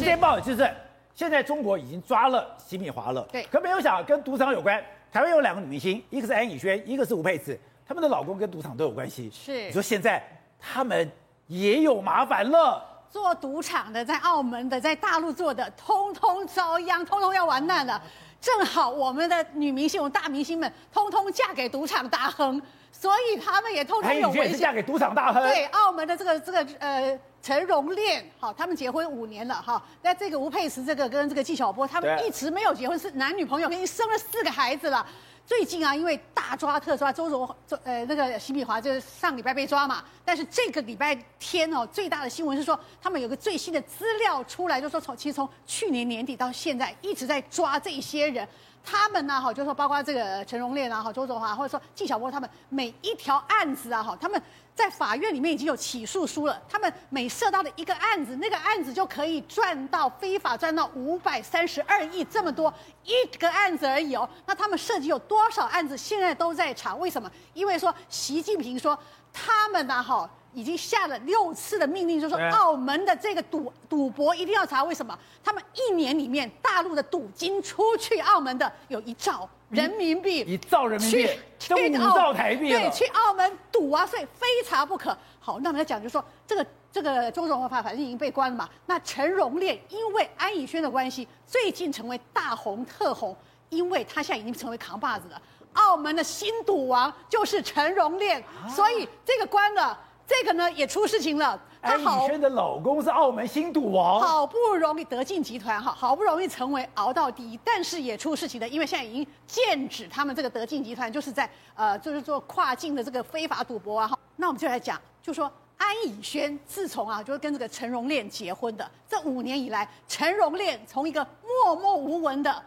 们今天报的就是，现在中国已经抓了洗米华了，对，可没有想跟赌场有关。台湾有两个女明星，一个是安以轩，一个是吴佩慈，他们的老公跟赌场都有关系。是，你说现在他们也有麻烦了。做赌场的，在澳门的，在大陆做的，通通遭殃，通通要完蛋了。正好我们的女明星，我们大明星们，通通嫁给赌场大亨，所以他们也通通有危险。嫁给赌场大亨。对，澳门的这个这个呃陈荣炼，好，他们结婚五年了哈。那这个吴佩慈这个跟这个纪晓波，他们一直没有结婚，是男女朋友，已经生了四个孩子了。最近啊，因为大抓特抓周卓周呃那个洗米华，就是上礼拜被抓嘛。但是这个礼拜天哦，最大的新闻是说，他们有个最新的资料出来，就说从其实从去年年底到现在一直在抓这一些人。他们呢，哈，就是说包括这个陈荣炼啊，哈，周总华，或者说纪晓波，他们每一条案子啊，哈，他们在法院里面已经有起诉书了。他们每涉到的一个案子，那个案子就可以赚到非法赚到五百三十二亿这么多一个案子而已哦。那他们涉及有多少案子，现在都在查。为什么？因为说习近平说他们呢，哈。已经下了六次的命令，就是说澳门的这个赌赌博一定要查。为什么？他们一年里面大陆的赌金出去澳门的有一兆人民币，一兆人民币，去五兆台币，对，去澳门赌啊，所以非查不可。好，那我们来讲，就是说这个这个周润发反正已经被关了嘛。那陈荣炼因为安以轩的关系，最近成为大红特红，因为他现在已经成为扛把子了。澳门的新赌王就是陈荣炼，所以这个关了。这个呢也出事情了，安以轩的老公是澳门新赌王，好不容易德进集团哈，好不容易成为熬到第一，但是也出事情的，因为现在已经剑指他们这个德进集团就是在呃就是做跨境的这个非法赌博啊哈。那我们就来讲，就说安以轩自从啊就是跟这个陈荣炼结婚的这五年以来，陈荣炼从一个默默无闻的，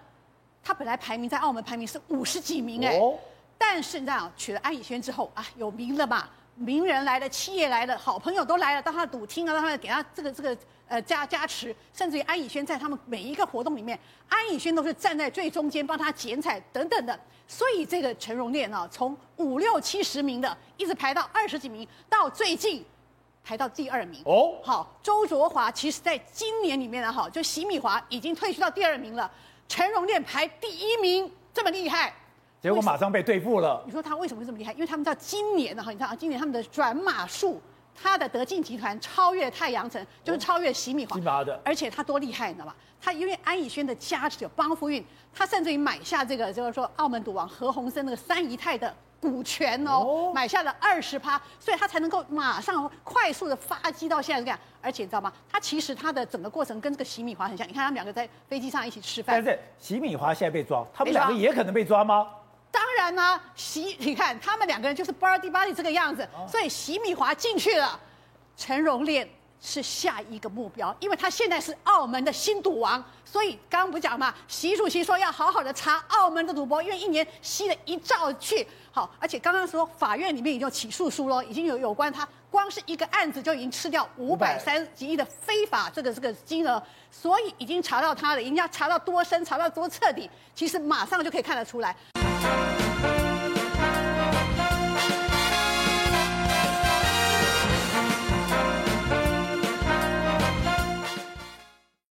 他本来排名在澳门排名是五十几名哎，哦、但是你知道娶了安以轩之后啊有名了嘛。名人来了，企业来了，好朋友都来了，到他的赌厅啊，让他给他这个这个呃加加持，甚至于安以轩在他们每一个活动里面，安以轩都是站在最中间帮他剪彩等等的，所以这个陈荣炼呢，从五六七十名的一直排到二十几名，到最近排到第二名哦。好，周卓华其实在今年里面呢，哈，就洗米华已经退去到第二名了，陈荣炼排第一名，这么厉害。结果马上被对付了。你说他为什么会这么厉害？因为他们到今年呢，哈，你看啊，今年他们的转码数，他的德进集团超越太阳城，就是超越洗米华。的。而且他多厉害，你知道吗？他因为安以轩的加持，有帮夫运，他甚至于买下这个，就是说澳门赌王何鸿燊那个三姨太的股权哦，哦买下了二十趴，所以他才能够马上快速的发迹到现在这样。而且你知道吗？他其实他的整个过程跟这个洗米华很像。你看他们两个在飞机上一起吃饭。但是洗米华现在被抓，他们两个也可能被抓吗？当然啦、啊，洗你看他们两个人就是 buddy buddy 这个样子，所以洗米华进去了，陈荣炼是下一个目标，因为他现在是澳门的新赌王，所以刚刚不讲嘛，习主席说要好好的查澳门的赌博，因为一年吸了一兆去，好，而且刚刚说法院里面已经有起诉书了，已经有有关他光是一个案子就已经吃掉五百三十几亿的非法这个这个金额，所以已经查到他了，人家查到多深，查到多彻底，其实马上就可以看得出来。